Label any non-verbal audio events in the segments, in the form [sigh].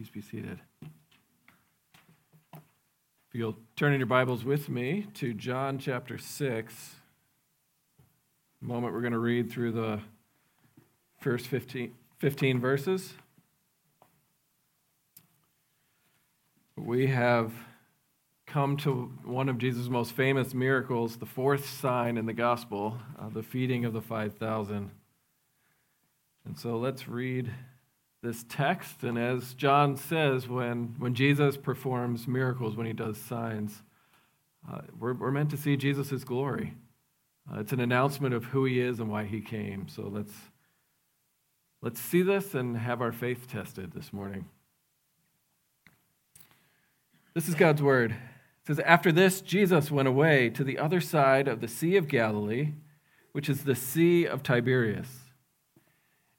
Please be seated. If you'll turn in your Bibles with me to John chapter 6, a moment we're going to read through the first 15, 15 verses. We have come to one of Jesus' most famous miracles, the fourth sign in the gospel, uh, the feeding of the 5,000. And so let's read this text. And as John says, when, when Jesus performs miracles, when he does signs, uh, we're, we're meant to see Jesus' glory. Uh, it's an announcement of who he is and why he came. So let's, let's see this and have our faith tested this morning. This is God's word. It says, After this, Jesus went away to the other side of the Sea of Galilee, which is the Sea of Tiberias.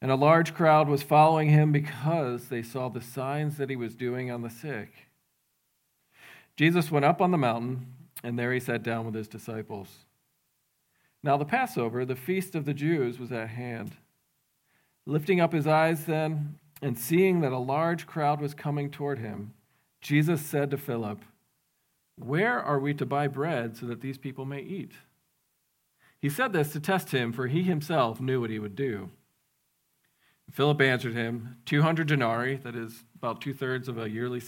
And a large crowd was following him because they saw the signs that he was doing on the sick. Jesus went up on the mountain, and there he sat down with his disciples. Now, the Passover, the feast of the Jews, was at hand. Lifting up his eyes then, and seeing that a large crowd was coming toward him, Jesus said to Philip, Where are we to buy bread so that these people may eat? He said this to test him, for he himself knew what he would do. Philip answered him, 200 denarii, that is about two thirds of a yearly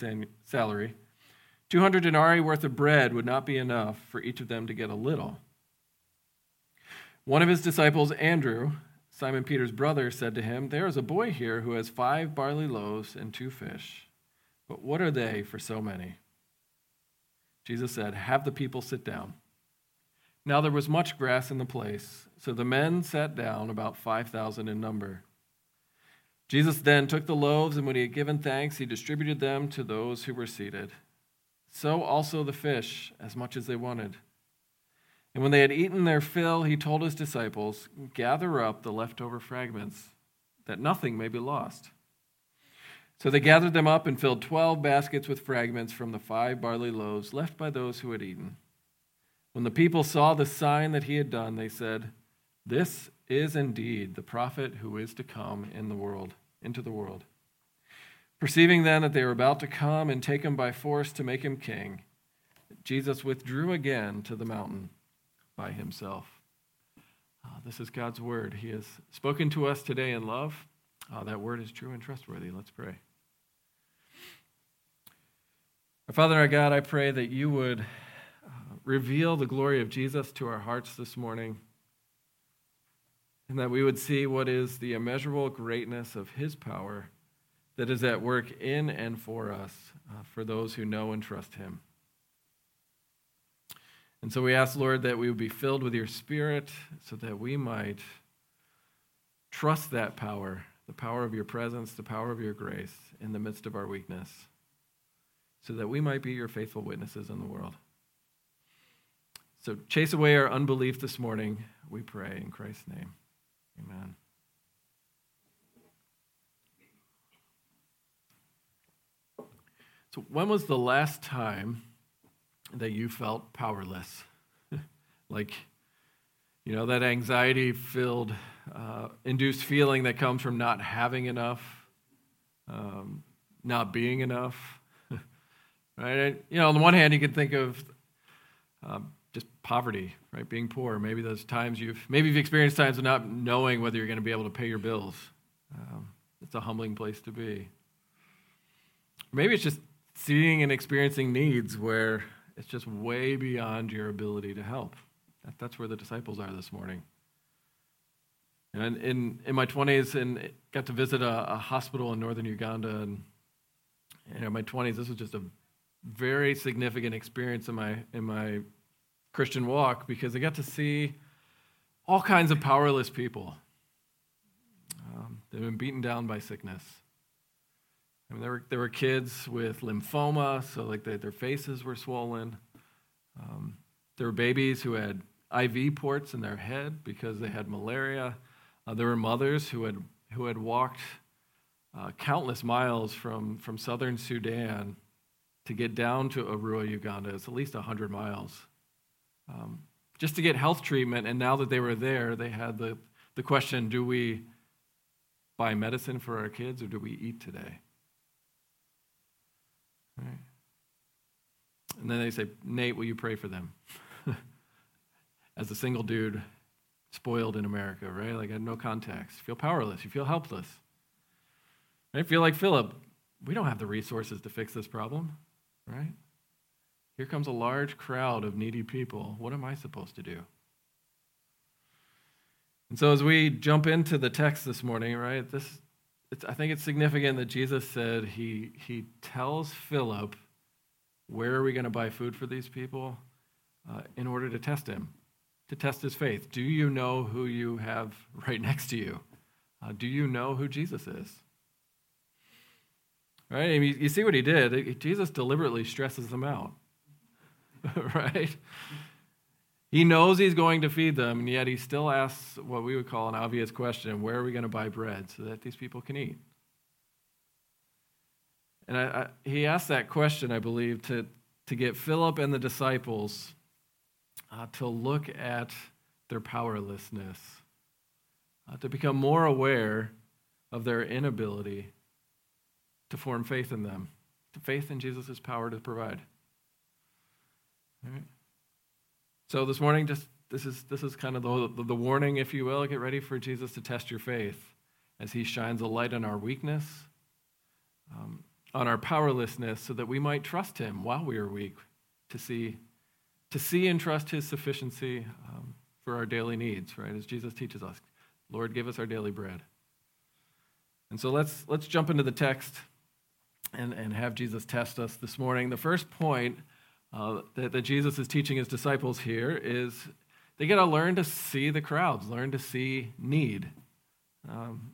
salary, 200 denarii worth of bread would not be enough for each of them to get a little. One of his disciples, Andrew, Simon Peter's brother, said to him, There is a boy here who has five barley loaves and two fish. But what are they for so many? Jesus said, Have the people sit down. Now there was much grass in the place, so the men sat down, about 5,000 in number. Jesus then took the loaves, and when he had given thanks, he distributed them to those who were seated. So also the fish, as much as they wanted. And when they had eaten their fill, he told his disciples, Gather up the leftover fragments, that nothing may be lost. So they gathered them up and filled twelve baskets with fragments from the five barley loaves left by those who had eaten. When the people saw the sign that he had done, they said, This is indeed the prophet who is to come in the world, into the world. Perceiving then that they were about to come and take him by force to make him king, Jesus withdrew again to the mountain by himself. Uh, this is God's word. He has spoken to us today in love. Uh, that word is true and trustworthy. Let's pray. Our Father, our God, I pray that you would uh, reveal the glory of Jesus to our hearts this morning and that we would see what is the immeasurable greatness of his power that is at work in and for us, uh, for those who know and trust him. And so we ask, Lord, that we would be filled with your Spirit so that we might trust that power, the power of your presence, the power of your grace in the midst of our weakness, so that we might be your faithful witnesses in the world. So chase away our unbelief this morning, we pray in Christ's name. Amen. So, when was the last time that you felt powerless? [laughs] like, you know, that anxiety filled, uh, induced feeling that comes from not having enough, um, not being enough, [laughs] right? You know, on the one hand, you can think of um, just poverty, right? Being poor. Maybe those times you've maybe you've experienced times of not knowing whether you're going to be able to pay your bills. Um, it's a humbling place to be. Maybe it's just seeing and experiencing needs where it's just way beyond your ability to help. That, that's where the disciples are this morning. And in, in my 20s, and got to visit a, a hospital in northern Uganda. And, and in my 20s, this was just a very significant experience in my, in my Christian walk because I got to see all kinds of powerless people. Um, they've been beaten down by sickness. I mean, there were, there were kids with lymphoma, so like they, their faces were swollen. Um, there were babies who had IV ports in their head because they had malaria. Uh, there were mothers who had, who had walked uh, countless miles from, from southern Sudan to get down to Arua, Uganda. It's at least 100 miles um, just to get health treatment. And now that they were there, they had the, the question do we buy medicine for our kids or do we eat today? Right. And then they say, Nate, will you pray for them? [laughs] As a single dude, spoiled in America, right? Like, I had no context. You feel powerless. You feel helpless. I feel like Philip. We don't have the resources to fix this problem, right? Here comes a large crowd of needy people. What am I supposed to do? And so, as we jump into the text this morning, right, this, I think it's significant that Jesus said he, he tells Philip, Where are we going to buy food for these people? Uh, in order to test him, to test his faith. Do you know who you have right next to you? Uh, do you know who Jesus is? Right? I mean, you see what he did. Jesus deliberately stresses them out. [laughs] right? He knows he's going to feed them, and yet he still asks what we would call an obvious question where are we going to buy bread so that these people can eat? And I, I, he asked that question, I believe, to, to get Philip and the disciples uh, to look at their powerlessness, uh, to become more aware of their inability to form faith in them, to faith in Jesus' power to provide. Right? So this morning, just this is this is kind of the, the, the warning, if you will. Get ready for Jesus to test your faith as He shines a light on our weakness, um, on our powerlessness, so that we might trust Him while we are weak, to see to see and trust His sufficiency um, for our daily needs. Right, as Jesus teaches us, Lord, give us our daily bread. And so let's let's jump into the text and, and have Jesus test us this morning. The first point uh, that, that Jesus is teaching his disciples here is they got to learn to see the crowds, learn to see need. Um,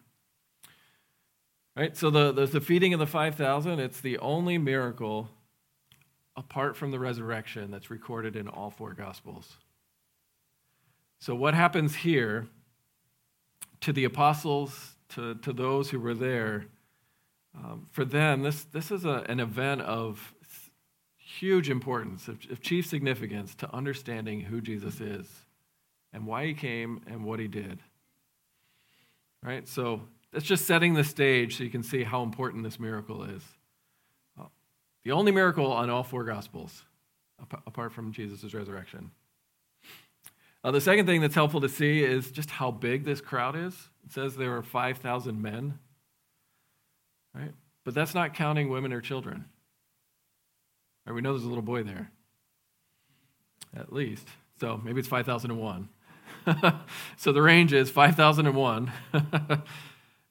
right? So the, the, the feeding of the 5,000, it's the only miracle apart from the resurrection that's recorded in all four Gospels. So, what happens here to the apostles, to, to those who were there, um, for them, this, this is a, an event of huge importance, of, of chief significance to understanding who Jesus is and why he came and what he did. Right? So that's just setting the stage so you can see how important this miracle is. The only miracle on all four Gospels, apart from Jesus' resurrection. Uh, the second thing that's helpful to see is just how big this crowd is. It says there were 5,000 men, right? But that's not counting women or children. We know there's a little boy there, at least. So maybe it's 5,001. [laughs] so the range is 5,001. [laughs]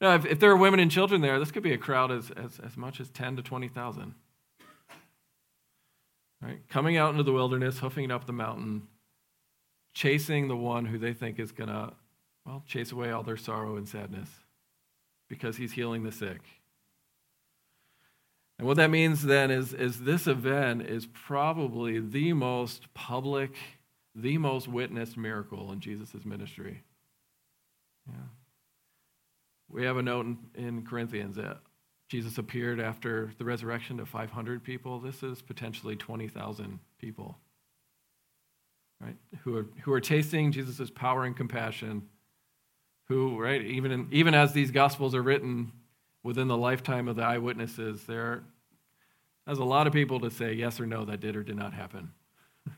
now, if, if there are women and children there, this could be a crowd as, as, as much as 10 to 20,000. Right? Coming out into the wilderness, hoofing it up the mountain, chasing the one who they think is going to, well, chase away all their sorrow and sadness because he's healing the sick. And what that means then is, is this event is probably the most public, the most witnessed miracle in Jesus' ministry. Yeah. We have a note in, in Corinthians that Jesus appeared after the resurrection to 500 people. This is potentially 20,000 people, right? Who are, who are tasting Jesus' power and compassion. Who, right, even, in, even as these gospels are written, within the lifetime of the eyewitnesses, there has a lot of people to say yes or no that did or did not happen. [laughs]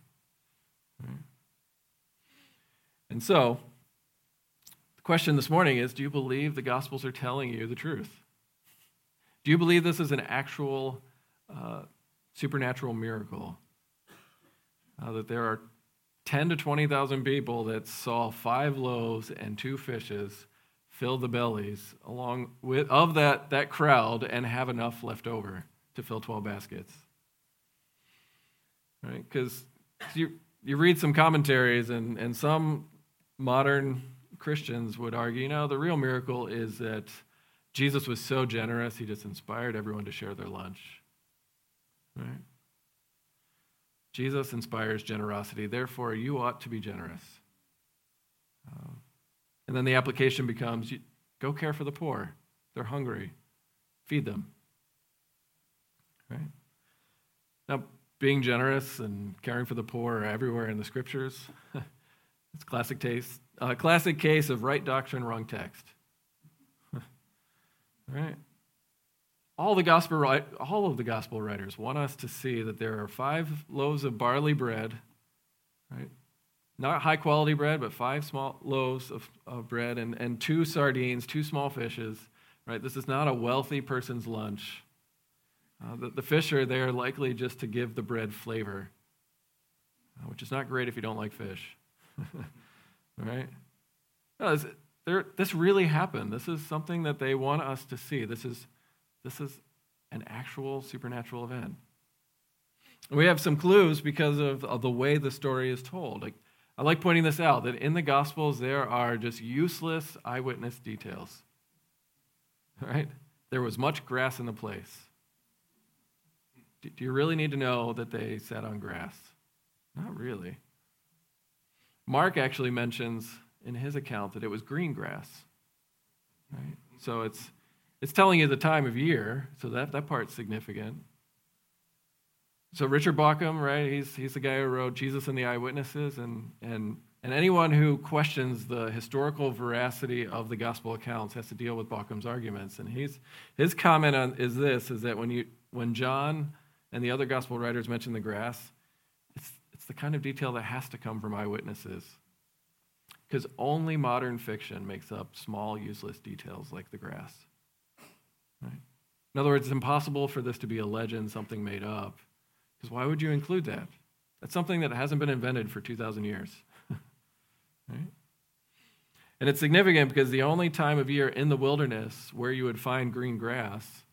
and so, the question this morning is do you believe the Gospels are telling you the truth? Do you believe this is an actual uh, supernatural miracle? Uh, that there are 10 to 20,000 people that saw five loaves and two fishes fill the bellies along with of that, that crowd and have enough left over to fill 12 baskets. Right? Because you, you read some commentaries, and, and some modern Christians would argue, you know, the real miracle is that Jesus was so generous, he just inspired everyone to share their lunch. Right? Jesus inspires generosity, therefore, you ought to be generous. Um, and then the application becomes go care for the poor. They're hungry. Feed them. Right? Now, being generous and caring for the poor are everywhere in the scriptures. [laughs] it's classic case, uh, classic case of right doctrine, wrong text. [laughs] right? all the gospel all of the gospel writers want us to see that there are five loaves of barley bread, right? Not high quality bread, but five small loaves of, of bread and, and two sardines, two small fishes, right? This is not a wealthy person's lunch. Uh, the, the fish are there likely just to give the bread flavor, uh, which is not great if you don't like fish. [laughs] right? No, this, this really happened. This is something that they want us to see. This is this is an actual supernatural event. We have some clues because of, of the way the story is told. Like, I like pointing this out that in the Gospels, there are just useless eyewitness details. [laughs] Right? There was much grass in the place. Do you really need to know that they sat on grass? Not really. Mark actually mentions in his account that it was green grass. Right? So it's it's telling you the time of year, so that, that part's significant. So Richard Bauckham, right, he's, he's the guy who wrote Jesus and the Eyewitnesses, and, and, and anyone who questions the historical veracity of the gospel accounts has to deal with Bauckham's arguments. And he's, his comment on, is this, is that when, you, when John and the other gospel writers mention the grass, it's, it's the kind of detail that has to come from eyewitnesses. Because only modern fiction makes up small, useless details like the grass. Right? In other words, it's impossible for this to be a legend, something made up. Because why would you include that? That's something that hasn't been invented for 2,000 years. [laughs] right? And it's significant because the only time of year in the wilderness where you would find green grass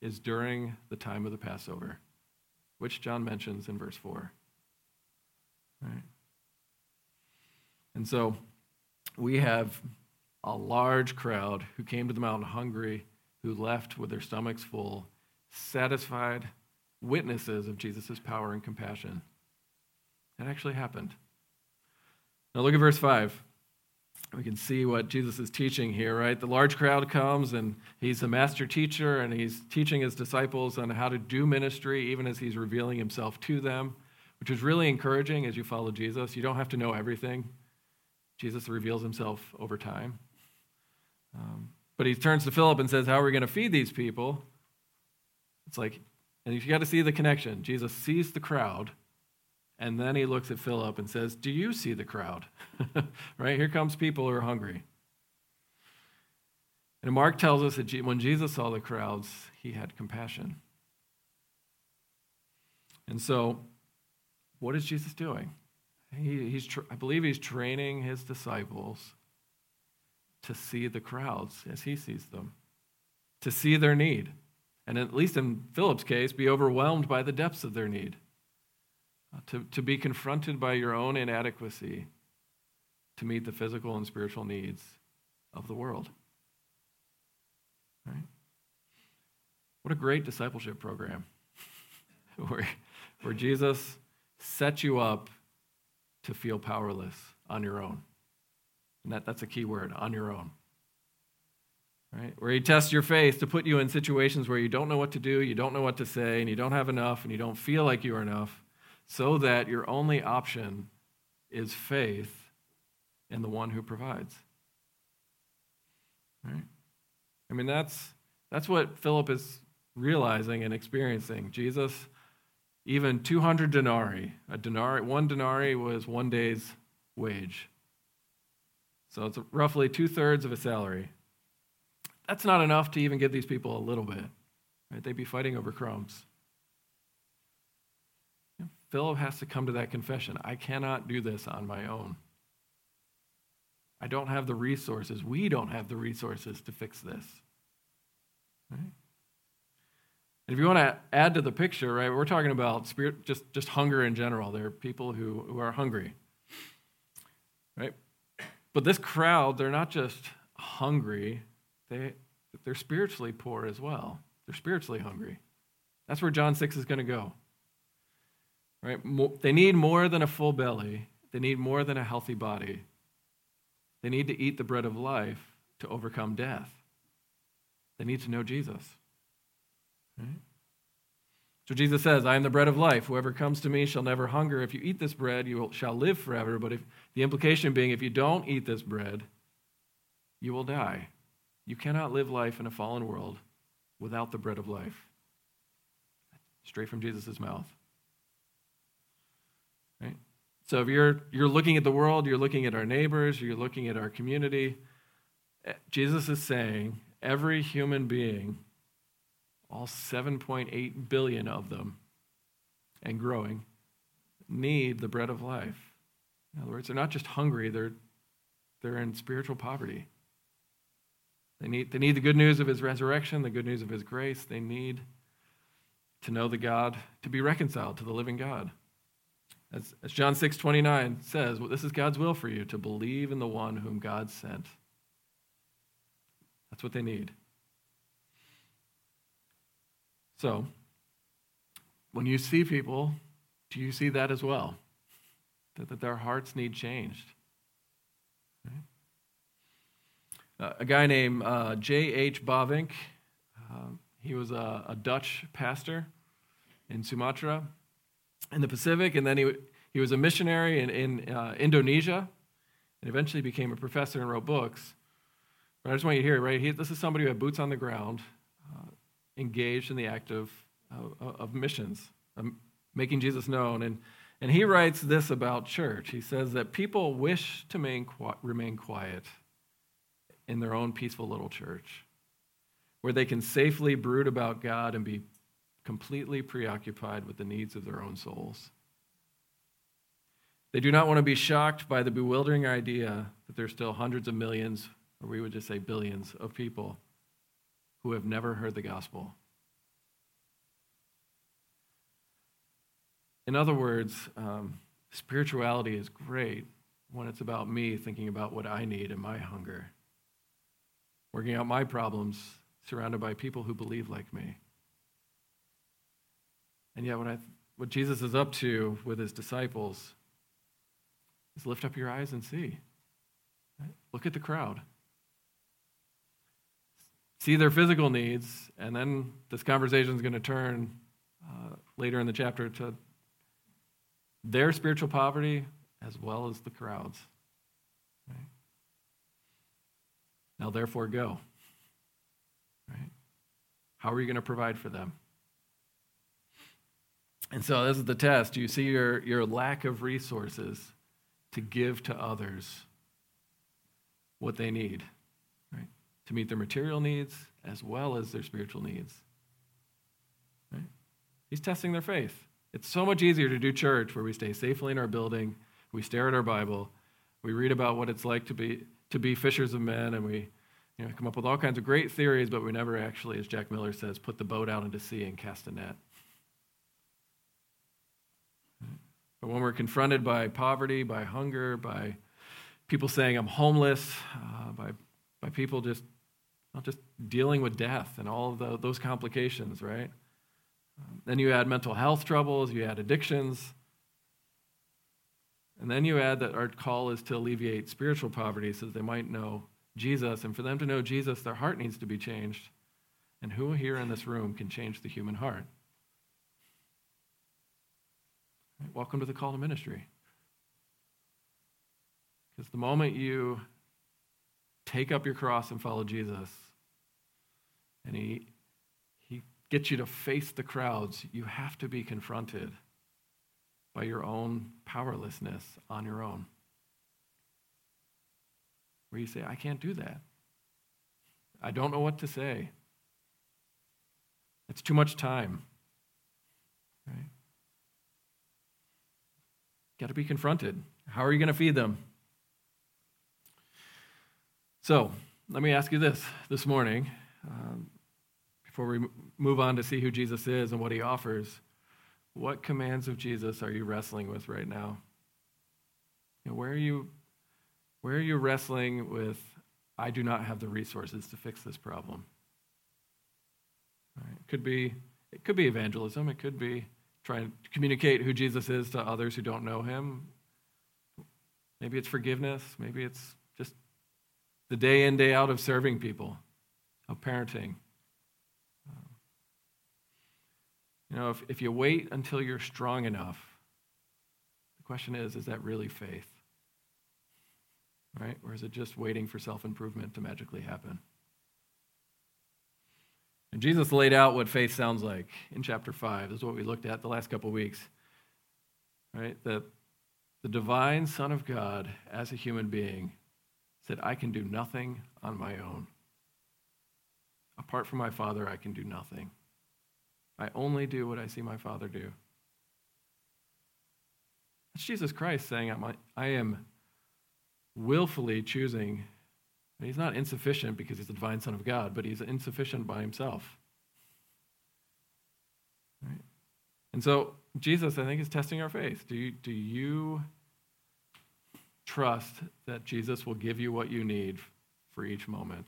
is during the time of the Passover, which John mentions in verse 4. Right? And so we have a large crowd who came to the mountain hungry who left with their stomachs full, satisfied witnesses of Jesus' power and compassion. That actually happened. Now look at verse 5. We can see what Jesus is teaching here, right? The large crowd comes and he's a master teacher and he's teaching his disciples on how to do ministry, even as he's revealing himself to them, which is really encouraging as you follow Jesus. You don't have to know everything, Jesus reveals himself over time. Um, but he turns to Philip and says, How are we going to feed these people? It's like, and you got to see the connection. Jesus sees the crowd, and then he looks at Philip and says, Do you see the crowd? [laughs] right? Here comes people who are hungry. And Mark tells us that when Jesus saw the crowds, he had compassion. And so, what is Jesus doing? He, he's, I believe he's training his disciples to see the crowds as he sees them, to see their need, and at least in Philip's case, be overwhelmed by the depths of their need, uh, to, to be confronted by your own inadequacy to meet the physical and spiritual needs of the world. Right? What a great discipleship program [laughs] where, where Jesus sets you up to feel powerless on your own. And that, that's a key word on your own. Right? Where he tests your faith to put you in situations where you don't know what to do, you don't know what to say, and you don't have enough, and you don't feel like you are enough, so that your only option is faith in the one who provides. Right? I mean, that's, that's what Philip is realizing and experiencing. Jesus, even 200 denarii, a denarii, one denarii was one day's wage. So it's roughly two thirds of a salary. That's not enough to even give these people a little bit. Right? They'd be fighting over crumbs. Philip has to come to that confession. I cannot do this on my own. I don't have the resources. We don't have the resources to fix this. Right? And if you want to add to the picture, right, we're talking about spirit, just, just hunger in general. There are people who, who are hungry. Right? But this crowd, they're not just hungry, they, they're spiritually poor as well. They're spiritually hungry. That's where John 6 is going to go. Right? They need more than a full belly, they need more than a healthy body. They need to eat the bread of life to overcome death. They need to know Jesus. Right? So Jesus says, I am the bread of life. Whoever comes to me shall never hunger. If you eat this bread, you shall live forever. But if the implication being, if you don't eat this bread, you will die. You cannot live life in a fallen world without the bread of life. Straight from Jesus' mouth. Right? So if you're, you're looking at the world, you're looking at our neighbors, you're looking at our community, eh, Jesus is saying every human being, all 7.8 billion of them, and growing, need the bread of life. In other words, they're not just hungry, they're, they're in spiritual poverty. They need, they need the good news of his resurrection, the good news of his grace. They need to know the God, to be reconciled to the living God. As, as John 6 29 says, well, this is God's will for you to believe in the one whom God sent. That's what they need. So, when you see people, do you see that as well? That, that their hearts need changed. Uh, a guy named uh, J.H. Bavinck, uh, he was a, a, Dutch pastor in Sumatra in the Pacific, and then he, he was a missionary in, in uh, Indonesia and eventually became a professor and wrote books. But I just want you to hear, right? He, this is somebody who had boots on the ground, uh, engaged in the act of, of, of missions, making Jesus known. And, and he writes this about church. He says that people wish to remain, remain quiet in their own peaceful little church, where they can safely brood about God and be completely preoccupied with the needs of their own souls. They do not want to be shocked by the bewildering idea that there's still hundreds of millions, or we would just say billions, of people who have never heard the gospel. In other words, um, spirituality is great when it's about me thinking about what I need and my hunger, working out my problems surrounded by people who believe like me. And yet, what, I, what Jesus is up to with his disciples is lift up your eyes and see. Look at the crowd. See their physical needs, and then this conversation is going to turn uh, later in the chapter to their spiritual poverty as well as the crowds. Right? Now, therefore, go. Right? How are you going to provide for them? And so, this is the test. You see your, your lack of resources to give to others what they need, right? To meet their material needs as well as their spiritual needs. Right? He's testing their faith. It's so much easier to do church where we stay safely in our building, we stare at our Bible, we read about what it's like to be to be fishers of men, and we you know, come up with all kinds of great theories, but we never actually, as Jack Miller says, put the boat out into sea and cast a net. But when we're confronted by poverty, by hunger, by people saying I'm homeless, uh, by, by people just not just dealing with death and all of the, those complications, right? Um, then you add mental health troubles, you add addictions. And then you add that our call is to alleviate spiritual poverty so that they might know Jesus. And for them to know Jesus, their heart needs to be changed. And who here in this room can change the human heart? Welcome to the call to ministry. Because the moment you take up your cross and follow Jesus, and he he gets you to face the crowds, you have to be confronted by your own powerlessness on your own. Where you say, I can't do that. I don't know what to say. It's too much time. Right? Got to be confronted. How are you going to feed them? So, let me ask you this this morning. Um, before we move on to see who Jesus is and what he offers, what commands of Jesus are you wrestling with right now? You know, where are you where are you wrestling with I do not have the resources to fix this problem? Right. It could be it could be evangelism, it could be trying to communicate who Jesus is to others who don't know him. Maybe it's forgiveness, maybe it's just the day in day out of serving people, of parenting, You know, if, if you wait until you're strong enough, the question is, is that really faith? Right? Or is it just waiting for self improvement to magically happen? And Jesus laid out what faith sounds like in chapter 5. This is what we looked at the last couple weeks. Right? That the divine Son of God, as a human being, said, I can do nothing on my own. Apart from my Father, I can do nothing. I only do what I see my Father do. That's Jesus Christ saying, I am willfully choosing. He's not insufficient because he's the divine Son of God, but he's insufficient by himself. Right? And so Jesus, I think, is testing our faith. Do you, do you trust that Jesus will give you what you need for each moment?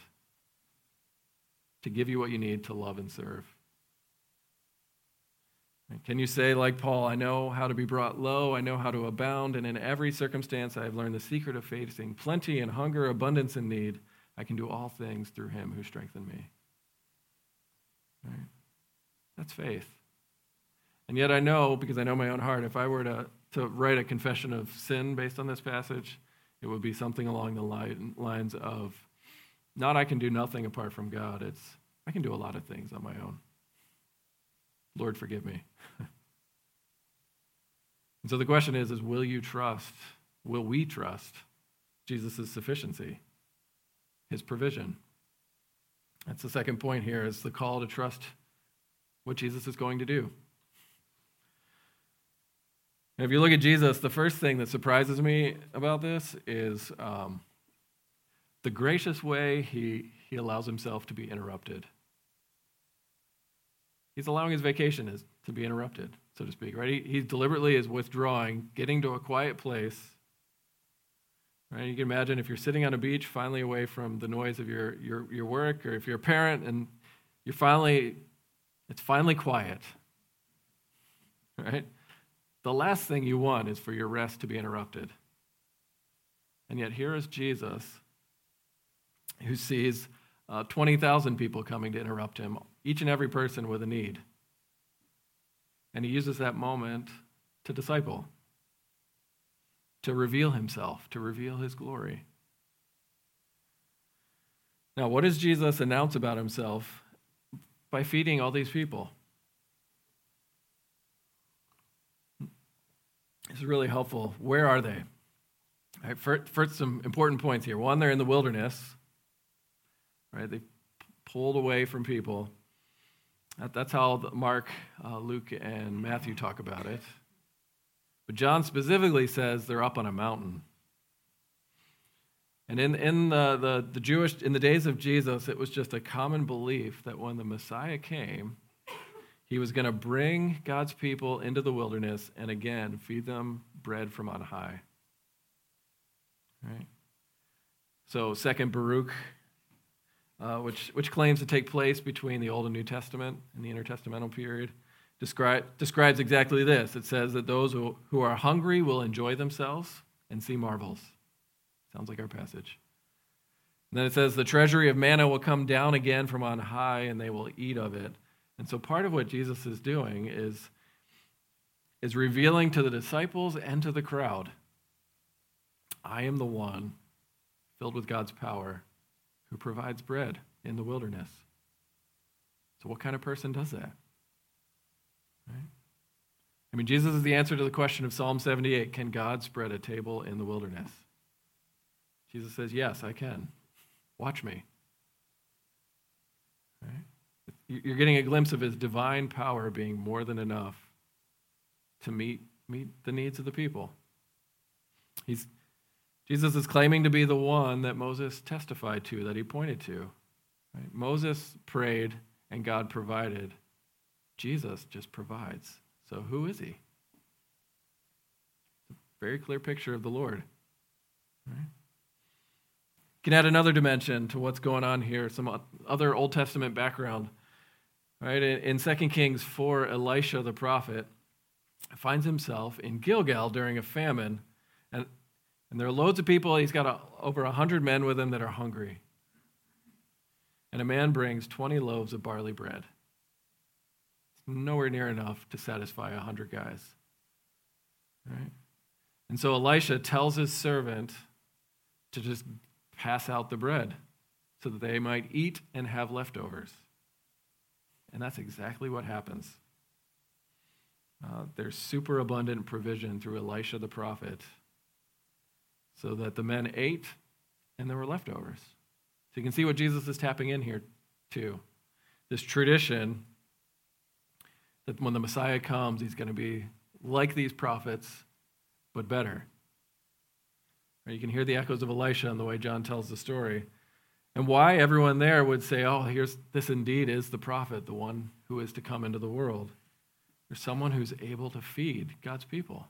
To give you what you need to love and serve? Can you say, like Paul, I know how to be brought low, I know how to abound, and in every circumstance I have learned the secret of facing plenty and hunger, abundance and need. I can do all things through him who strengthened me. Right? That's faith. And yet I know, because I know my own heart, if I were to, to write a confession of sin based on this passage, it would be something along the line, lines of not I can do nothing apart from God, it's I can do a lot of things on my own. Lord, forgive me. [laughs] and so the question is, is will you trust, will we trust Jesus' sufficiency, his provision? That's the second point here is the call to trust what Jesus is going to do. And if you look at Jesus, the first thing that surprises me about this is um, the gracious way he, he allows himself to be interrupted. He's allowing his vacation is, to be interrupted, so to speak, right? He, he deliberately is withdrawing, getting to a quiet place. Right? You can imagine if you're sitting on a beach, finally away from the noise of your, your, your work, or if you're a parent and you're finally, it's finally quiet, right? The last thing you want is for your rest to be interrupted. And yet, here is Jesus who sees uh, 20,000 people coming to interrupt him, each and every person with a need. And he uses that moment to disciple, to reveal himself, to reveal his glory. Now, what does Jesus announce about himself by feeding all these people? This is really helpful. Where are they? Right, first, first, some important points here. One, they're in the wilderness. Right, they pulled away from people. That, that's how Mark, uh, Luke, and Matthew talk about it. But John specifically says they're up on a mountain. And in, in the, the, the Jewish, in the days of Jesus, it was just a common belief that when the Messiah came, he was going to bring God's people into the wilderness and again feed them bread from on high. Right? So, second Baruch, uh, which, which claims to take place between the Old and New Testament and the intertestamental period, describe, describes exactly this. It says that those who, who are hungry will enjoy themselves and see marvels. Sounds like our passage. And then it says, The treasury of manna will come down again from on high, and they will eat of it and so part of what Jesus is doing is, is revealing to the disciples and to the crowd I am the one filled with God's power who provides bread in the wilderness. So, what kind of person does that? Right? I mean, Jesus is the answer to the question of Psalm 78 Can God spread a table in the wilderness? Jesus says, Yes, I can. Watch me. Right? You're getting a glimpse of his divine power being more than enough to meet, meet the needs of the people. He's, Jesus is claiming to be the one that Moses testified to, that he pointed to. Right? Moses prayed and God provided. Jesus just provides. So who is he? Very clear picture of the Lord. Right? can add another dimension to what's going on here, some other Old Testament background. Right? In 2 Kings 4, Elisha the prophet finds himself in Gilgal during a famine, and, there are loads of people. He's got a, over 100 men with him that are hungry. And a man brings 20 loaves of barley bread. It's nowhere near enough to satisfy 100 guys. Right? And so Elisha tells his servant to just pass out the bread so that they might eat and have leftovers. And that's exactly what happens. Uh, there's superabundant provision through Elisha the prophet so that the men ate and there were leftovers. So you can see what Jesus is tapping in here, too. This tradition that when the Messiah comes, he's going to be like these prophets, but better. You can hear the echoes of Elisha in the way John tells the story. And why everyone there would say, oh, here's this indeed is the prophet, the one who is to come into the world. There's someone who's able to feed God's people.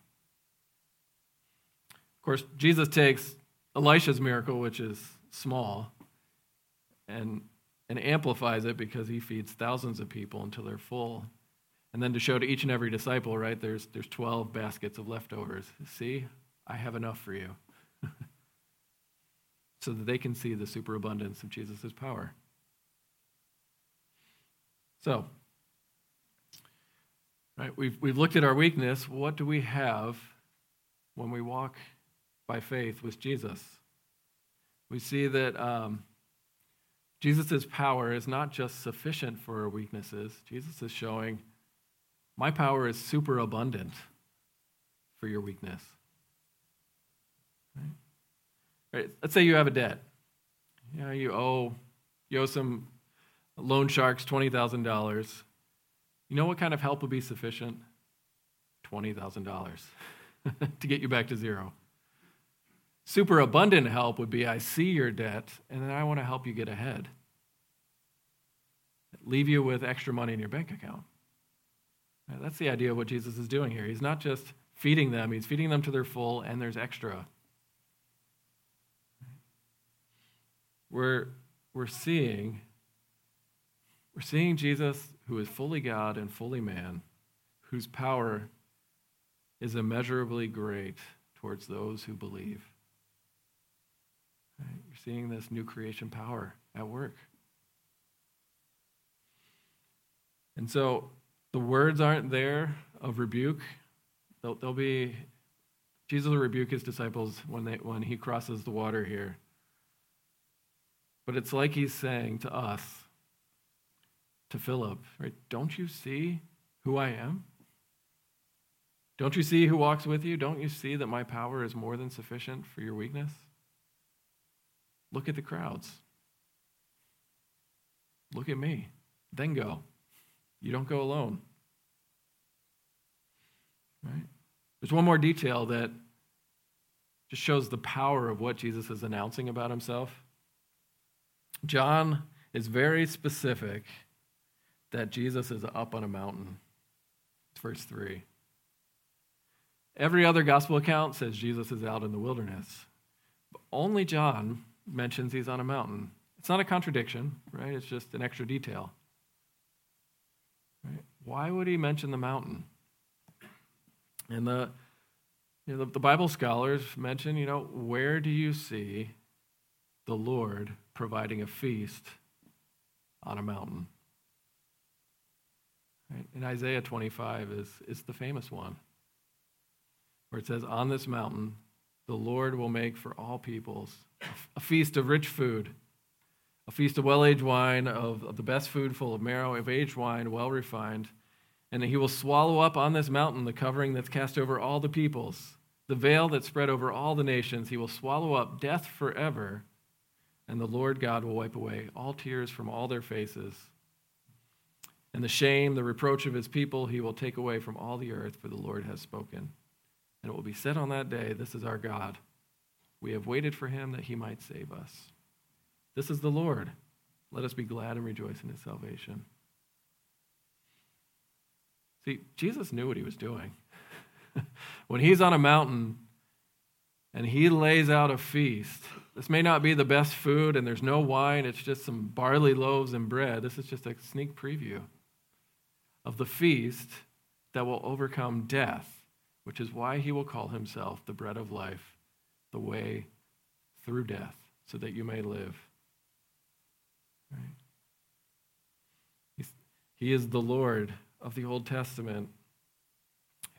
Course, Jesus takes Elisha's miracle, which is small, and, and amplifies it because he feeds thousands of people until they're full. And then to show to each and every disciple, right, there's, there's 12 baskets of leftovers. See, I have enough for you. [laughs] so that they can see the superabundance of Jesus' power. So, right, we've, we've looked at our weakness. What do we have when we walk by faith with Jesus? We see that um, Jesus' power is not just sufficient for our weaknesses. Jesus is showing, my power is super abundant for your weakness. Right? Right, let's say you have a debt. You know, you owe you owe some loan sharks twenty thousand dollars. You know what kind of help would be sufficient? Twenty thousand dollars [laughs] to get you back to zero. Super abundant help would be I see your debt and then I want to help you get ahead. Leave you with extra money in your bank account. That's the idea of what Jesus is doing here. He's not just feeding them, he's feeding them to their full, and there's extra. we're, we're seeing we're seeing Jesus who is fully God and fully man, whose power is immeasurably great towards those who believe. Seeing this new creation power at work. And so the words aren't there of rebuke. They'll, they'll be, Jesus will rebuke his disciples when, they, when he crosses the water here. But it's like he's saying to us, to Philip, right? Don't you see who I am? Don't you see who walks with you? Don't you see that my power is more than sufficient for your weakness? Look at the crowds. Look at me. Then go. You don't go alone. Right? There's one more detail that just shows the power of what Jesus is announcing about himself. John is very specific that Jesus is up on a mountain. It's verse 3. Every other gospel account says Jesus is out in the wilderness. But only John mentions he's on a mountain. It's not a contradiction, right? It's just an extra detail. Right? Why would he mention the mountain? And the, you know, the, the Bible scholars mention, you know, where do you see the Lord providing a feast on a mountain. Right? And Isaiah 25 is, is the famous one, where it says, On this mountain, the Lord will make for all peoples a feast of rich food, a feast of well aged wine, of, of the best food full of marrow, of aged wine, well refined. And he will swallow up on this mountain the covering that's cast over all the peoples, the veil that's spread over all the nations. He will swallow up death forever and the Lord God will wipe away all tears from all their faces. And the shame, the reproach of his people, he will take away from all the earth, for the Lord has spoken. And it will be said on that day, This is our God. We have waited for him that he might save us. This is the Lord. Let us be glad and rejoice in his salvation. See, Jesus knew what he was doing. [laughs] when he's on a mountain and he lays out a feast, this may not be the best food, and there's no wine, it's just some barley loaves and bread. This is just a sneak preview of the feast that will overcome death, which is why he will call himself the bread of life, the way through death, so that you may live. Right? He is the Lord of the Old Testament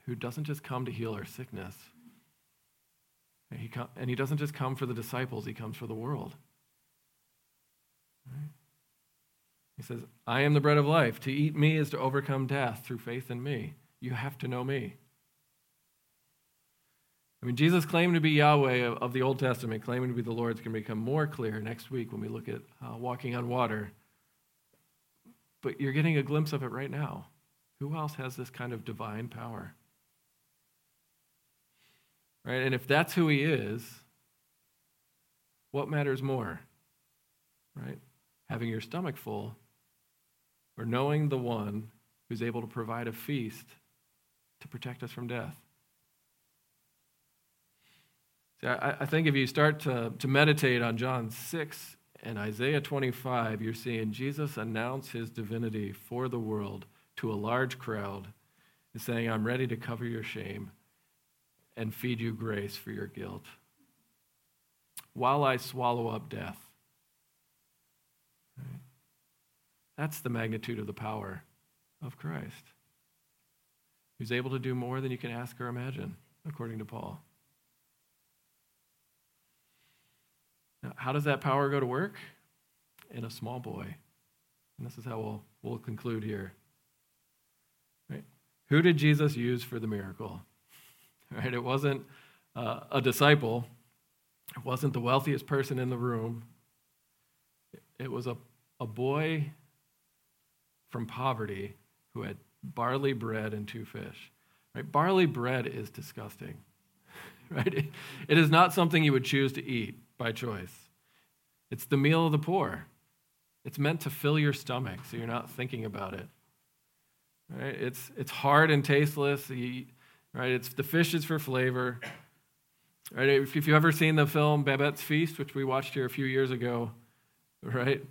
who doesn't just come to heal our sickness and he, and he doesn't just come for the disciples, he comes for the world. Right? He says, I am the bread of life. To eat me is to overcome death through faith in me. You have to know me. Mean, Jesus claimed to be Yahweh of the Old Testament, claiming to be the Lord, is going to become more clear next week when we look at uh, walking on water. But you're getting a glimpse of it right now. Who else has this kind of divine power? Right? And if that's who he is, what matters more? Right? Having your stomach full or knowing the one who's able to provide a feast to protect us from death? See, I, I think if you start to, to meditate on John 6 and Isaiah 25, you're seeing Jesus announce his divinity for the world to a large crowd and saying, I'm ready to cover your shame and feed you grace for your guilt while I swallow up death. That's the magnitude of the power of Christ, who's able to do more than you can ask or imagine, according to Paul. Now, how does that power go to work? In a small boy. And this is how we'll, we'll conclude here. Right? Who did Jesus use for the miracle? [laughs] Right? It wasn't uh, a disciple. It wasn't the wealthiest person in the room. It was a, a boy from poverty who had barley bread and two fish. Right? Barley bread is disgusting. [laughs] Right? It, it is not something you would choose to eat by choice. It's the meal of the poor. It's meant to fill your stomach so you're not thinking about it. Right? It's, it's hard and tasteless. You, right? It's, the fish is for flavor. Right? If, if you've ever seen the film Babette's Feast, which we watched here a few years ago, right?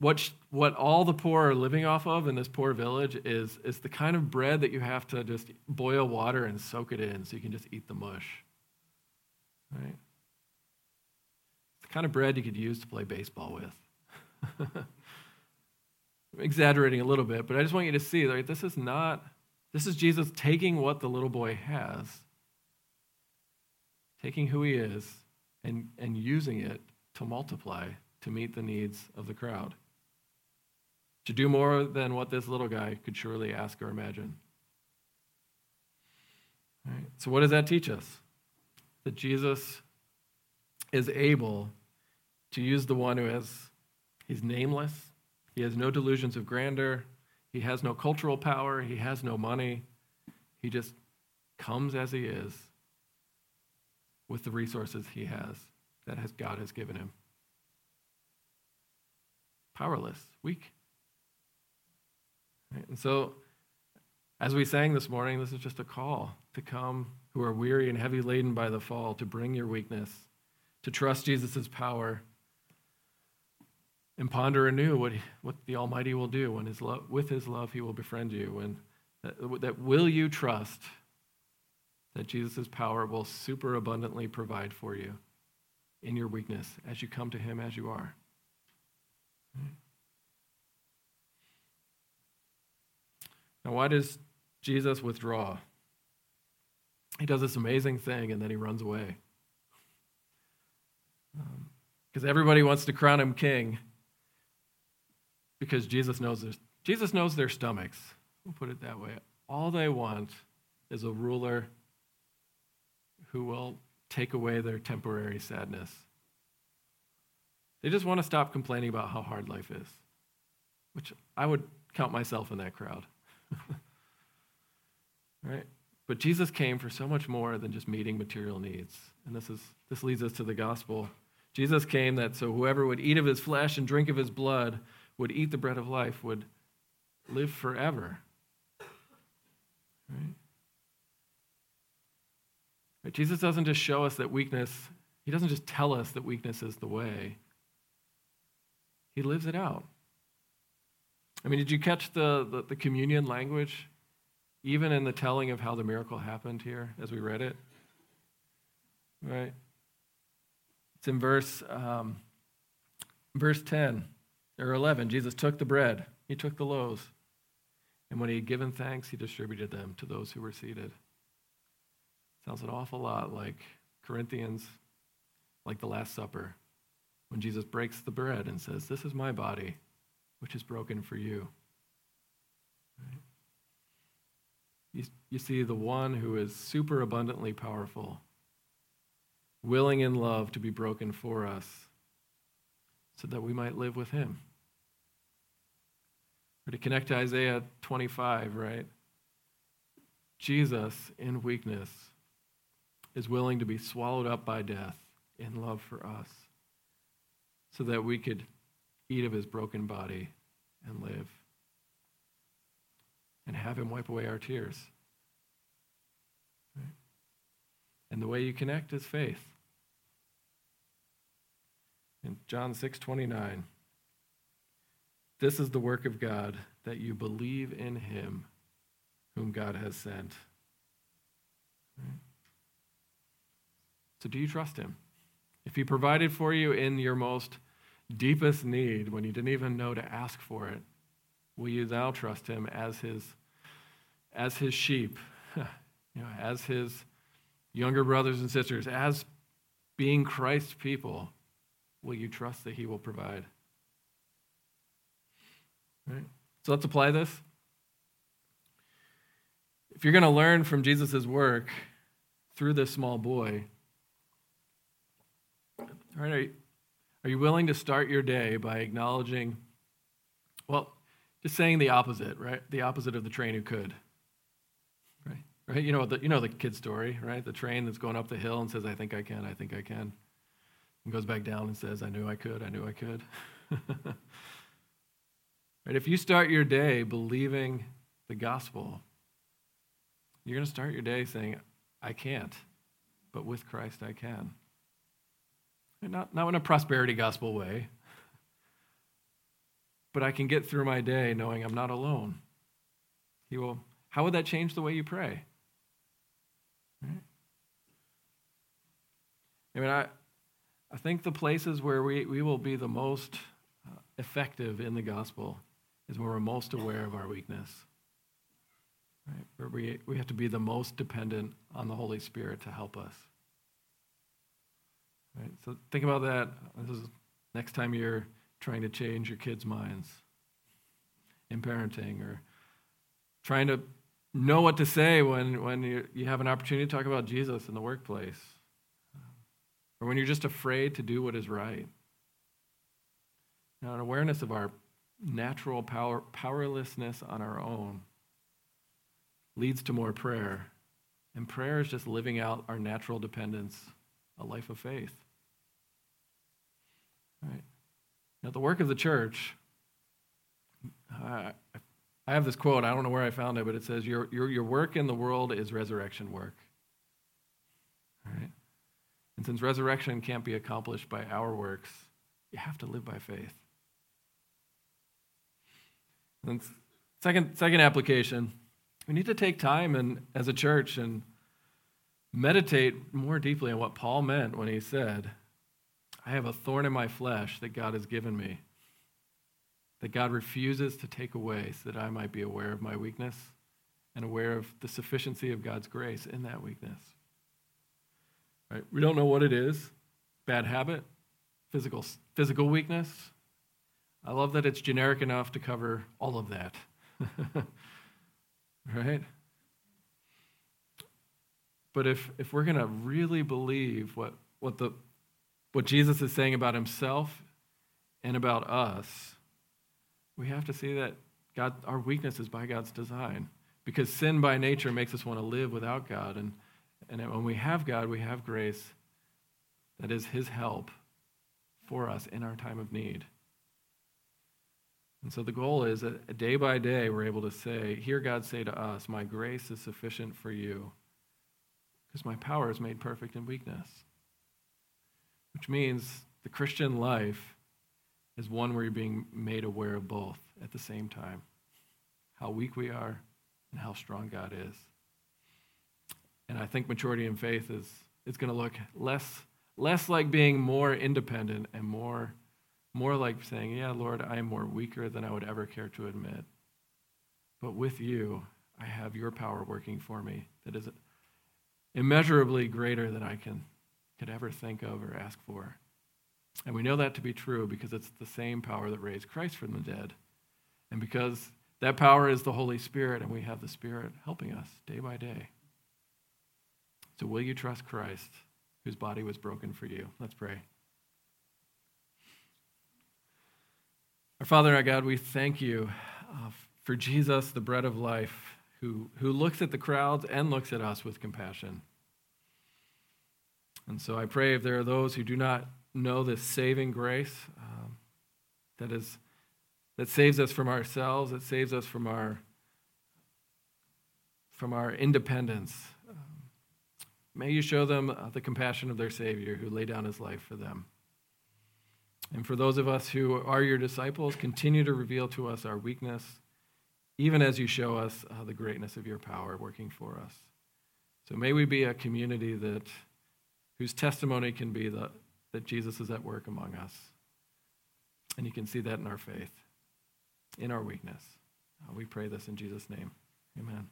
What, what all the poor are living off of in this poor village is, is the kind of bread that you have to just boil water and soak it in so you can just eat the mush. Right? The kind of bread you could use to play baseball with. [laughs] Exaggerating a little bit, but I just want you to see, right, this is not, this is Jesus taking what the little boy has, taking who he is, and, and using it to multiply to meet the needs of the crowd. To do more than what this little guy could surely ask or imagine. So, what does that teach us? That Jesus is able to use the one who has, he's nameless, he has no delusions of grandeur, he has no cultural power, he has no money. He just comes as he is with the resources he has that has God has given him. Powerless, weak. Right? And so, as we sang this morning, this is just a call to come who are weary and heavy laden by the fall, to bring your weakness, to trust Jesus' power, and ponder anew what, what the Almighty will do when his love, with his love he will befriend you. And that, that will you trust that Jesus' power will super abundantly provide for you in your weakness as you come to him as you are. Now, why does Jesus withdraw? He does this amazing thing and then he runs away. Because um, everybody wants to crown him king because Jesus knows their, Jesus knows their stomachs. We'll put it that way. All they want is a ruler who will take away their temporary sadness. They just want to stop complaining about how hard life is, which I would count myself in that crowd. [laughs] right? But Jesus came for so much more than just meeting material needs. And this is this leads us to the gospel. Jesus came that so whoever would eat of his flesh and drink of his blood would eat the bread of life would live forever. Right? right? Jesus doesn't just show us that weakness, he doesn't just tell us that weakness is the way. He lives it out. I mean, did you catch the, the, the communion language? Even in the telling of how the miracle happened here as we read it? Right? It's in verse, um, verse 10. Or 11, Jesus took the bread, he took the loaves, and when he had given thanks, he distributed them to those who were seated. Sounds an awful lot like Corinthians, like the Last Supper, when Jesus breaks the bread and says, This is my body, which is broken for you. Right? You, you see the one who is super abundantly powerful, willing in love to be broken for us so that we might live with him. Or to connect to Isaiah 25, right? Jesus, in weakness, is willing to be swallowed up by death in love for us so that we could eat of his broken body and live and have him wipe away our tears. Right? And the way you connect is faith. In John 6 29, this is the work of God, that you believe in him whom God has sent. Right? So, do you trust him? If he provided for you in your most deepest need when you didn't even know to ask for it, will you now trust him as his, as his sheep, [laughs] you know, as his younger brothers and sisters, as being Christ's people? Will you trust that he will provide? Right? So let's apply this. If you're going to learn from Jesus' work through this small boy, right, are, you, are you willing to start your day by acknowledging, well, just saying the opposite, right? The opposite of the train who could. Right? Right? You know the you know the kid story, right? The train that's going up the hill and says, I think I can, I think I can. And goes back down and says, I knew I could, I knew I could. [laughs] right? If you start your day believing the gospel, you're going to start your day saying, I can't, but with Christ I can. Not, not in a prosperity gospel way, but I can get through my day knowing I'm not alone. He will, how would that change the way you pray? Right? I mean, I, I think the places where we, we will be the most uh, effective in the gospel is when we're most aware of our weakness. Right? Where we, we have to be the most dependent on the Holy Spirit to help us. Right? So think about that. This is next time you're trying to change your kids' minds in parenting or trying to know what to say when, when you, you have an opportunity to talk about Jesus in the workplace or when you're just afraid to do what is right. Now, an awareness of our natural power, powerlessness on our own leads to more prayer. And prayer is just living out our natural dependence, a life of faith. Right. Now, the work of the church, I, I have this quote, I don't know where I found it, but it says, Your, your, your work in the world is resurrection work. Right? And since resurrection can't be accomplished by our works, you have to live by faith. And second, second application, we need to take time and as a church and meditate more deeply on what Paul meant when he said, I have a thorn in my flesh that God has given me, that God refuses to take away so that I might be aware of my weakness and aware of the sufficiency of God's grace in that weakness. Right? We don't know what it is bad habit, physical, physical weakness. I love that it's generic enough to cover all of that. [laughs] right? But if, if we're going to really believe what, what, the, what Jesus is saying about himself and about us, we have to see that God, our weakness is by God's design. Because sin by nature makes us want to live without God. And and when we have God, we have grace that is His help for us in our time of need. And so the goal is that day by day, we're able to say, hear God say to us, My grace is sufficient for you because my power is made perfect in weakness. Which means the Christian life is one where you're being made aware of both at the same time how weak we are and how strong God is. And I think maturity in faith is, is going to look less, less like being more independent and more, more like saying, Yeah, Lord, I am more weaker than I would ever care to admit. But with you, I have your power working for me that is immeasurably greater than I can, could ever think of or ask for. And we know that to be true because it's the same power that raised Christ from the dead And because that power is the Holy Spirit, and we have the Spirit helping us day by day. So, will you trust Christ, whose body was broken for you? Let's pray. Our Father our God, we thank you uh, for Jesus, the bread of life, who, who looks at the crowds and looks at us with compassion. And so I pray if there are those who do not know this saving grace um, that is that saves us from ourselves, that saves us from our from our independence. Um, may you show them uh, the compassion of their Savior who laid down his life for them. And for those of us who are your disciples, continue to reveal to us our weakness, even as you show us uh, the greatness of your power working for us. So may we be a community that whose testimony can be the, that Jesus is at work among us. And you can see that in our faith, in our weakness. Uh, we pray this in Jesus' name. Amen.